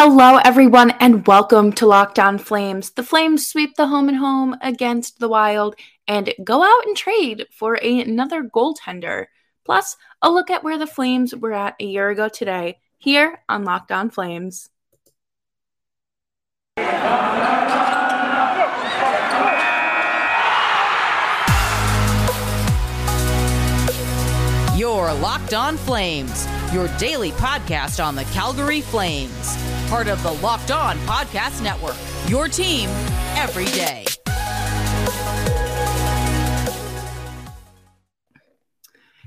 Hello, everyone, and welcome to Locked On Flames. The Flames sweep the home and home against the Wild and go out and trade for a, another goaltender. Plus, a look at where the Flames were at a year ago today here on Locked On Flames. Your Locked On Flames, your daily podcast on the Calgary Flames part of the Locked On Podcast Network. Your team every day.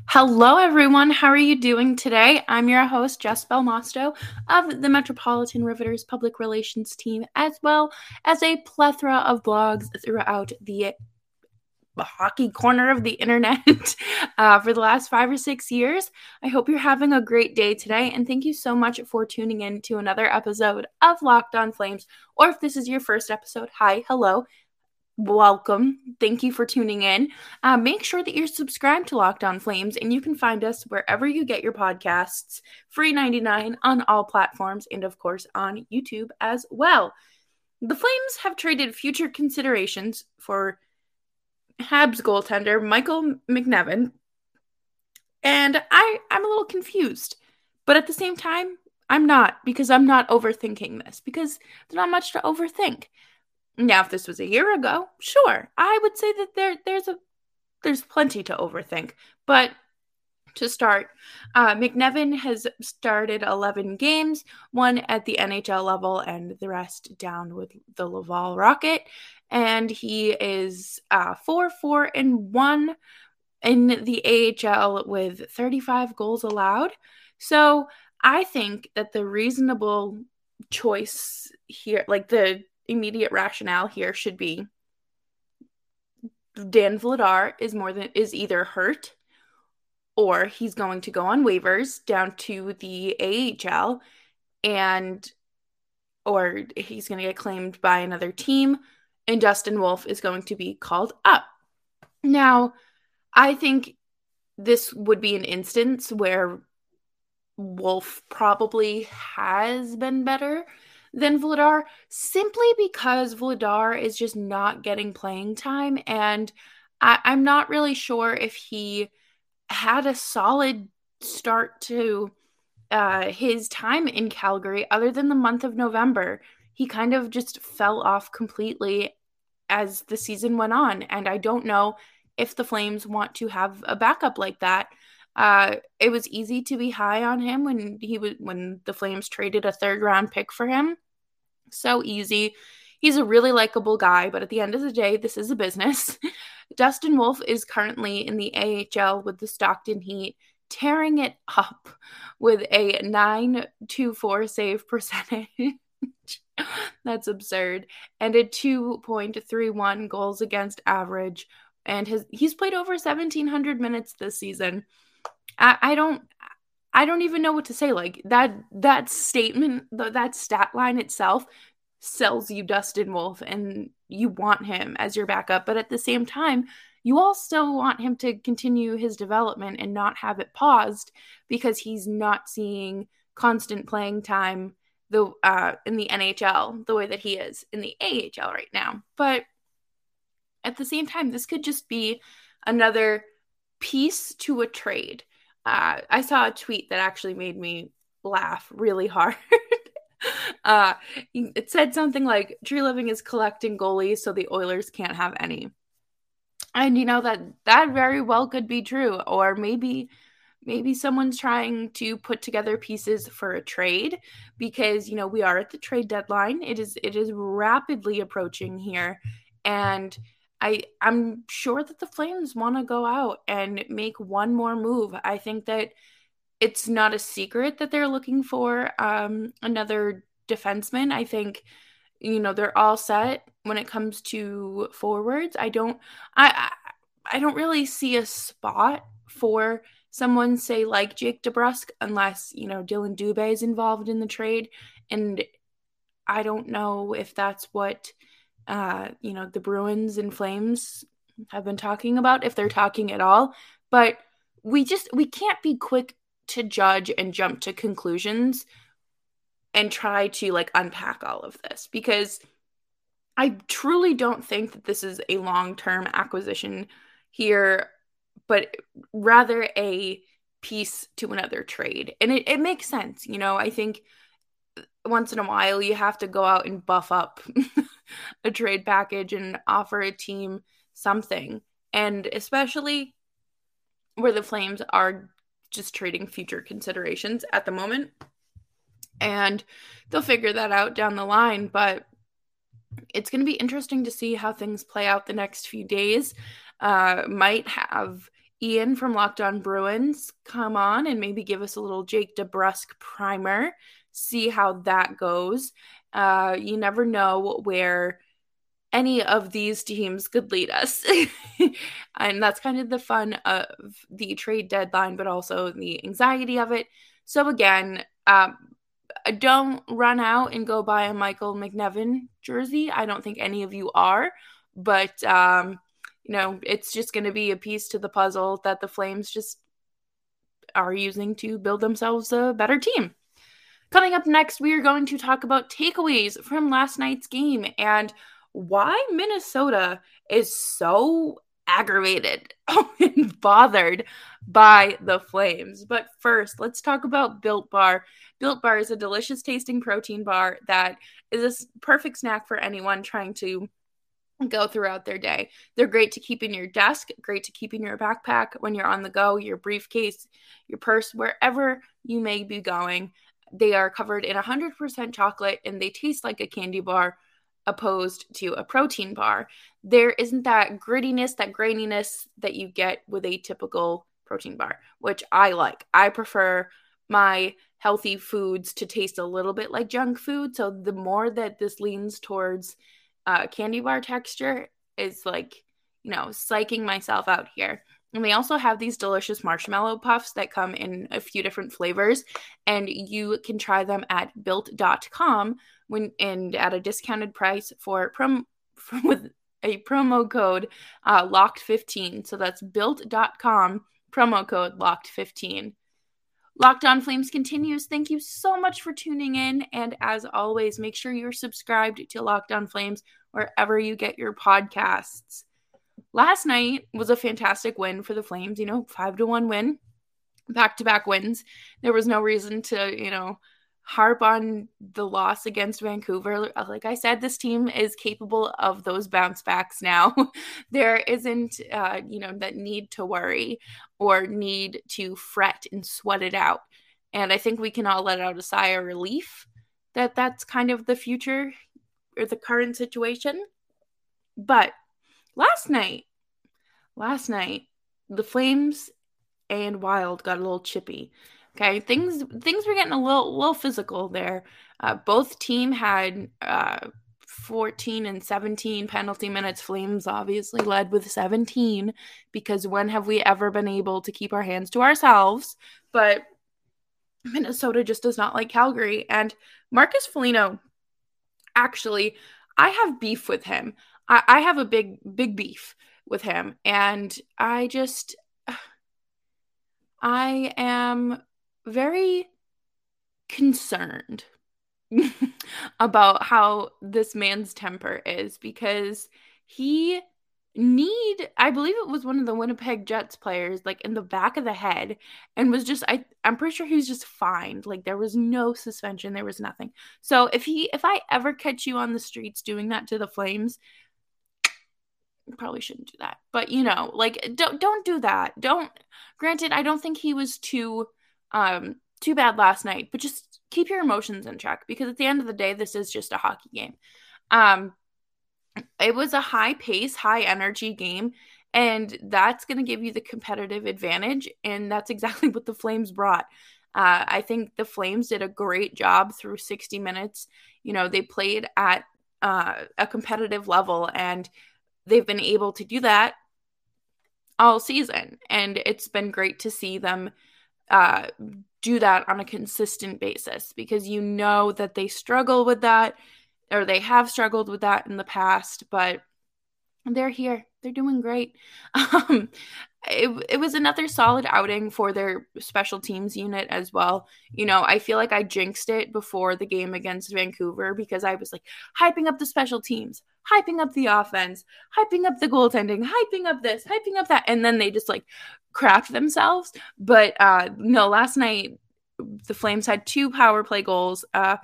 Hello, everyone. How are you doing today? I'm your host, Jess Belmosto of the Metropolitan Riveters Public Relations team, as well as a plethora of blogs throughout the hockey corner of the internet uh, for the last five or six years. I hope you're having a great day today, and thank you so much for tuning in to another episode of Locked On Flames. Or if this is your first episode, hi, hello. Welcome. Thank you for tuning in. Uh, make sure that you're subscribed to Locked On Flames, and you can find us wherever you get your podcasts, free 99 on all platforms, and of course on YouTube as well. The Flames have traded future considerations for Habs goaltender Michael McNiven. And I I'm a little confused. But at the same time, I'm not because I'm not overthinking this because there's not much to overthink. Now, if this was a year ago, sure, I would say that there there's a there's plenty to overthink. But to start, uh, McNiven has started 11 games, one at the NHL level and the rest down with the Laval Rocket and he is uh, four, four, and one in the AHL with 35 goals allowed. So I think that the reasonable choice here, like the immediate rationale here, should be Dan Vladar is more than is either hurt or he's going to go on waivers down to the AHL and or he's going to get claimed by another team and Dustin Wolf is going to be called up. Now, I think this would be an instance where Wolf probably has been better than Vladar simply because Vladar is just not getting playing time. And I, am not really sure if he had a solid start to uh, his time in Calgary other than the month of November. He kind of just fell off completely as the season went on. And I don't know if the Flames want to have a backup like that. Uh, it was easy to be high on him when he was when the Flames traded a third round pick for him. So easy. He's a really likable guy, but at the end of the day, this is a business. Dustin Wolf is currently in the AHL with the Stockton Heat, tearing it up with a 924 save percentage. That's absurd. And a 2.31 goals against average. And his he's played over 1700 minutes this season. I, I don't I don't even know what to say. Like that that statement, that stat line itself sells you Dustin Wolf and you want him as your backup, but at the same time, you still want him to continue his development and not have it paused because he's not seeing constant playing time the uh, in the NHL the way that he is in the AHL right now. But at the same time, this could just be another piece to a trade. Uh, I saw a tweet that actually made me laugh really hard. uh, it said something like Treliving is collecting goalies, so the Oilers can't have any." And you know that that very well could be true, or maybe maybe someone's trying to put together pieces for a trade because you know we are at the trade deadline. It is it is rapidly approaching here. And i i'm sure that the flames want to go out and make one more move. I think that it's not a secret that they're looking for um, another defenseman i think you know they're all set when it comes to forwards i don't i i, don't really see a spot for someone say like Jake DeBrusk unless, you know, Dylan Dubé is involved in the trade. And I don't know if that's what uh, you know, the Bruins and Flames have been talking about, if they're talking at all. But we just we can't be quick to judge and jump to conclusions and try to like unpack all of this because I truly don't think that this is a long term acquisition here, but rather a piece to another trade. And it, it makes sense. You know, I think once in a while you have to go out and buff up a trade package and offer a team something. And especially where the Flames are just trading future considerations at the moment. And they'll figure that out down the line. But it's going to be interesting to see how things play out the next few days. Uh, might have Ian from Locked On Bruins come on and maybe give us a little Jake DeBrusk primer, see how that goes. Uh, you never know where any of these teams could lead us. and that's kind of the fun of the trade deadline, but also the anxiety of it. So, again, um, don't run out and go buy a Michael McNiven jersey. I don't think any of you are, but um, you know, it's just going to be a piece to the puzzle that the Flames just are using to build themselves a better team. Coming up next, we are going to talk about takeaways from last night's game and why Minnesota is so aggravated and bothered by the flames. But first, let's talk about Built Bar. Built Bar is a delicious tasting protein bar that is a perfect snack for anyone trying to go throughout their day. They're great to keep in your desk, great to keep in your backpack when you're on the go, your briefcase, your purse, wherever you may be going. They are covered in 100% chocolate and they taste like a candy bar opposed to a protein bar. There isn't that grittiness, that graininess that you get with a typical protein bar, which I like. I prefer my healthy foods to taste a little bit like junk food. So the more that this leans towards uh, candy bar texture is like, you know, psyching myself out here. And they also have these delicious marshmallow puffs that come in a few different flavors. And you can try them at built.com when and at a discounted price for prom for, with a promo code uh, locked15. So that's built.com promo code locked15. Locked on Flames continues. Thank you so much for tuning in. And as always, make sure you're subscribed to Locked on Flames wherever you get your podcasts. Last night was a fantastic win for the Flames, you know, five to one win, back to back wins. There was no reason to, you know, harp on the loss against Vancouver. Like I said, this team is capable of those bounce backs now. there isn't, uh, you know, that need to worry or need to fret and sweat it out. And I think we can all let out a sigh of relief that that's kind of the future or the current situation. But last night, last night, the Flames and Wild got a little chippy. Okay, things things were getting a little little physical there. Uh, both team had uh, 14 and 17 penalty minutes. Flames obviously led with 17 because when have we ever been able to keep our hands to ourselves? But Minnesota just does not like Calgary. And Marcus Foligno, actually, I have beef with him. I, I have a big, big beef with him. And I just, I am very concerned about how this man's temper is because he need I believe it was one of the Winnipeg Jets players like in the back of the head and was just I I'm pretty sure he was just fined like there was no suspension there was nothing. So if he if I ever catch you on the streets doing that to the Flames probably shouldn't do that. But you know, like don't don't do that. Don't granted I don't think he was too um too bad last night, but just keep your emotions in check because at the end of the day this is just a hockey game. Um it was a high pace, high energy game and that's going to give you the competitive advantage and that's exactly what the Flames brought. Uh, I think the Flames did a great job through 60 minutes. You know, they played at uh, a competitive level and they've been able to do that all season. And it's been great to see them uh, do that on a consistent basis because you know that they struggle with that or they have struggled with that in the past, but they're here. They're doing great. Um, it, it was another solid outing for their special teams unit as well. You know, I feel like I jinxed it before the game against Vancouver because I was like hyping up the special teams, hyping up the offense, hyping up the goaltending, hyping up this, hyping up that. And then they just like crapped themselves. But uh no, last night the Flames had two power play goals. Uh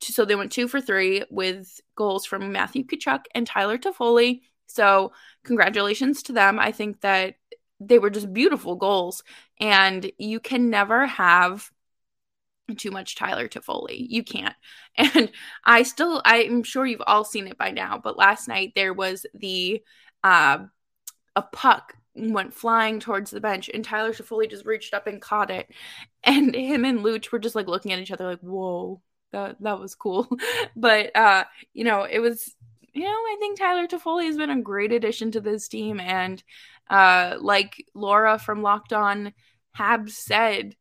so they went two for three with goals from Matthew Tkachuk and Tyler Toffoli. So congratulations to them. I think that they were just beautiful goals. And you can never have too much Tyler Toffoli. You can't. And I still I'm sure you've all seen it by now, but last night there was the uh a puck went flying towards the bench and Tyler Toffoli just reached up and caught it. And him and Luch were just like looking at each other like, "Whoa, that that was cool." but uh, you know, it was you know, I think Tyler Toffoli has been a great addition to this team and uh, like Laura from Locked On Habs said,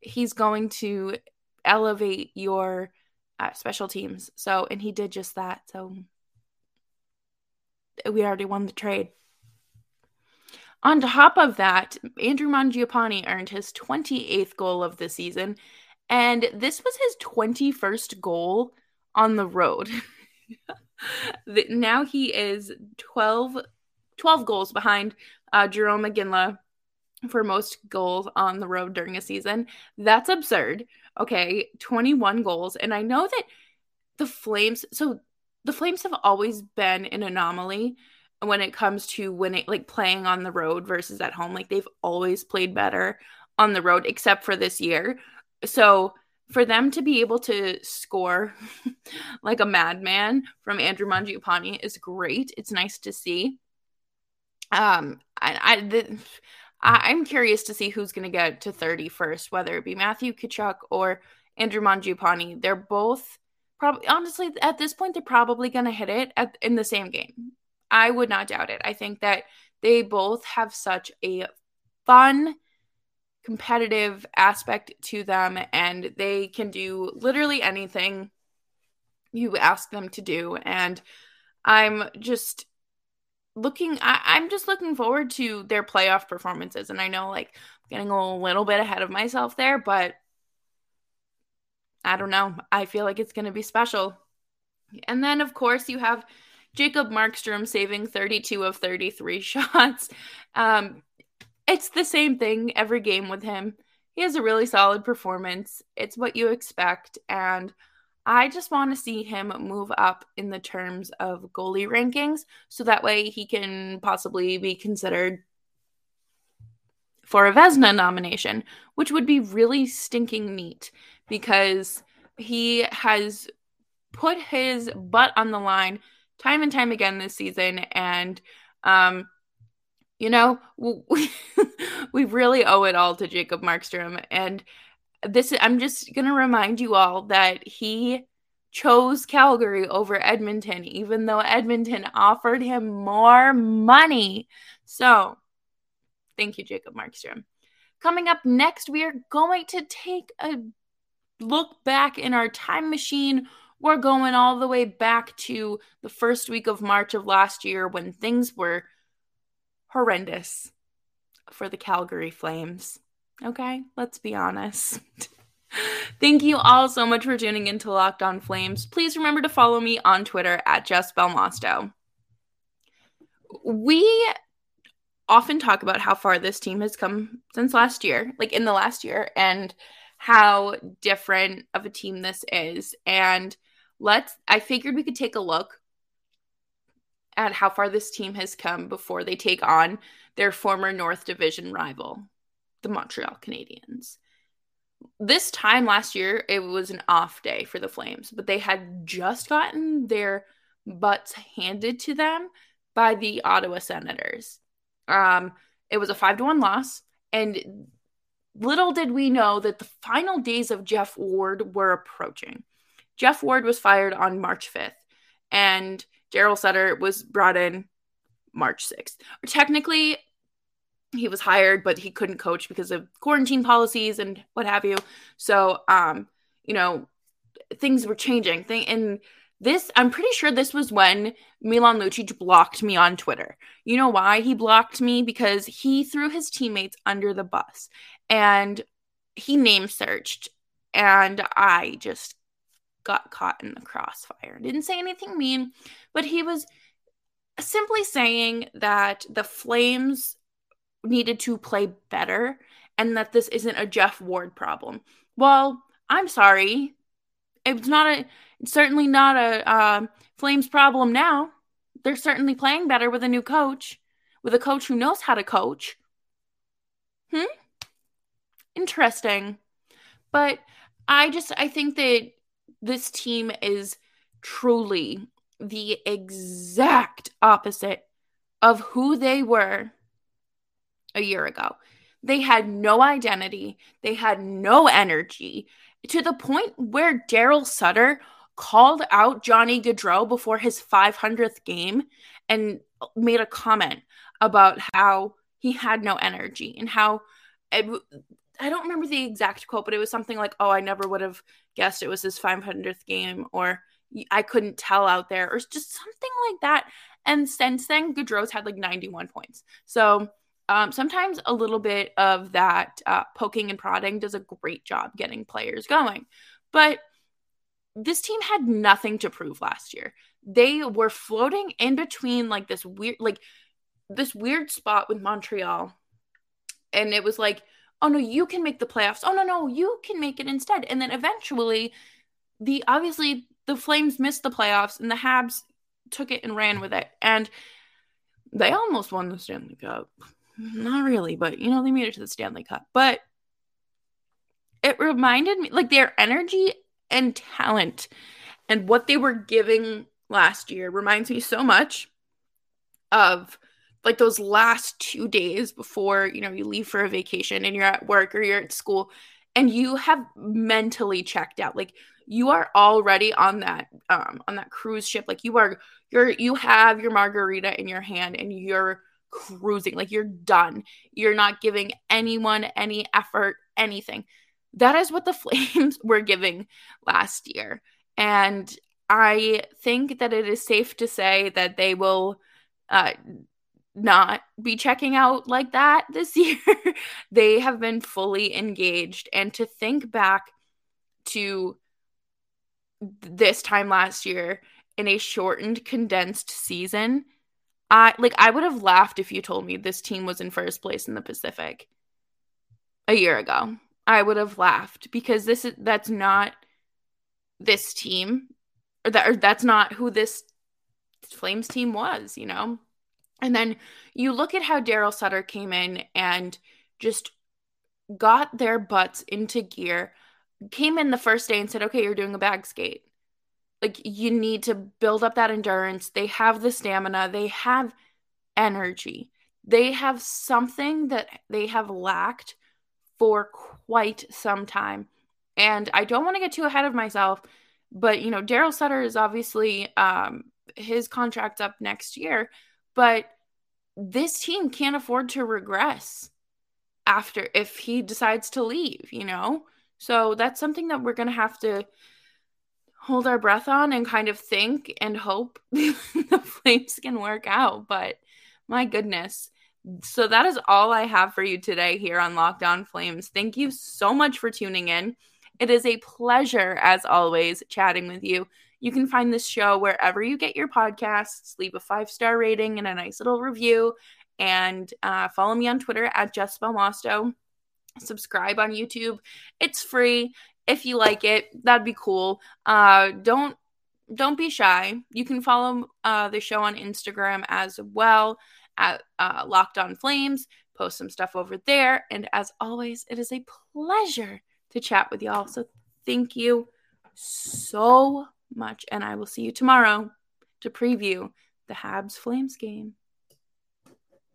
he's going to elevate your uh, special teams. So, and he did just that. So, we already won the trade. On top of that, Andrew Mangiapane earned his 28th goal of the season, and this was his 21st goal on the road. now he is 12, 12 goals behind uh, Jarome Iginla for most goals on the road during a season. That's absurd. Okay, 21 goals. And I know that the Flames, so the Flames have always been an anomaly when it comes to winning, like playing on the road versus at home. Like they've always played better on the road, except for this year. So for them to be able to score like a madman from Andrew Mangiapane is great. It's nice to see. Um, I, I the, I'm curious to see who's going to get to 30 first, whether it be Matthew Tkachuk or Andrew Mangiapane. They're both probably, honestly, at this point, they're probably going to hit it at, in the same game. I would not doubt it. I think that they both have such a fun, competitive aspect to them, and they can do literally anything you ask them to do. And I'm just looking I, am just looking forward to their playoff performances and i know like getting a little bit ahead of myself there but i don't know. I feel like it's going to be special. And then of course you have jacob markstrom saving 32 of 33 shots. Um it's the same thing every game with him. He has a really solid performance. It's what you expect and I just want to see him move up in the terms of goalie rankings so that way he can possibly be considered for a Vezina nomination, which would be really stinking neat because he has put his butt on the line time and time again this season and um you know we, we really owe it all to Jacob Markstrom and this I'm just going to remind you all that he chose Calgary over Edmonton even though Edmonton offered him more money. So, thank you Jacob Markstrom. Coming up next, we are going to take a look back in our time machine. We're going all the way back to the first week of March of last year when things were horrendous for the Calgary Flames. Okay, let's be honest. Thank you all so much for tuning into Locked On Flames. Please remember to follow me on Twitter at Jess Belmosto. We often talk about how far this team has come since last year, like in the last year, and how different of a team this is. And let's, I figured we could take a look at how far this team has come before they take on their former North Division rival the Montreal Canadiens. This time last year, it was an off day for the Flames, but they had just gotten their butts handed to them by the Ottawa Senators. Um, it was a five to one loss, and little did we know that the final days of Geoff Ward were approaching. Geoff Ward was fired on March 5th, and Daryl Sutter was brought in March 6th. Technically, he was hired, but he couldn't coach because of quarantine policies and what have you. So, um, you know, things were changing. Thing and This, I'm pretty sure this was when Milan Lucic blocked me on Twitter. You know why he blocked me? Because he threw his teammates under the bus and he name searched. And I just got caught in the crossfire. Didn't say anything mean, but he was simply saying that the Flames needed to play better and that this isn't a Geoff Ward problem. Well, I'm sorry. It's not a it's certainly not a uh, Flames problem now. They're certainly playing better with a new coach, with a coach who knows how to coach. Hmm? Interesting. But I just I think that this team is truly the exact opposite of who they were a year ago. They had no identity, they had no energy to the point where Daryl Sutter called out Johnny Gaudreau before his 500th game and made a comment about how he had no energy and how it, I don't remember the exact quote, but it was something like, "Oh, I never would have guessed it was his 500th game," or "I couldn't tell out there," or just something like that. And since then, Gaudreau's had like 91 points. So um, sometimes a little bit of that uh, poking and prodding does a great job getting players going. But this team had nothing to prove last year. They were floating in between like this weird, like this weird spot with Montreal. And it was like, oh no, you can make the playoffs. Oh no, no, you can make it instead. And then eventually, the obviously the Flames missed the playoffs and the Habs took it and ran with it. And they almost won the Stanley Cup. Not really, but you know, they made it to the Stanley Cup. But it reminded me like their energy and talent and what they were giving last year reminds me so much of like those last two days before you know you leave for a vacation and you're at work or you're at school and you have mentally checked out like you are already on that um on that cruise ship like you are you're you have your margarita in your hand and you're cruising like you're done you're not giving anyone any effort anything that is what the flames were giving last year and i think that it is safe to say that they will uh, not be checking out like that this year. they have been fully engaged. And to think back to this time last year in a shortened, condensed season, I like I would have laughed if you told me this team was in first place in the Pacific a year ago. I would have laughed because this is that's not this team or that or that's not who this Flames team was, you know. And then you look at how Daryl Sutter came in and just got their butts into gear, came in the first day and said, okay, you're doing a bag skate. Like, you need to build up that endurance. They have the stamina, they have energy, they have something that they have lacked for quite some time. And I don't want to get too ahead of myself, but you know, Daryl Sutter is obviously um, his contract up next year but this team can't afford to regress after if he decides to leave, you know? So that's something that we're going to have to hold our breath on and kind of think and hope the Flames can work out. But my goodness. So that is all I have for you today here on Locked On Flames. Thank you so much for tuning in. It is a pleasure, as always, chatting with you. You can find this show wherever you get your podcasts. Leave a five star rating and a nice little review. And uh, follow me on Twitter at Jess Belmosto. Subscribe on YouTube. It's free. If you like it, that'd be cool. Uh, don't don't be shy. You can follow uh, the show on Instagram as well at uh, Locked On Flames. Post some stuff over there. And as always, it is a pleasure to chat with y'all. So thank you so much. And I will see you tomorrow to preview the Habs Flames game.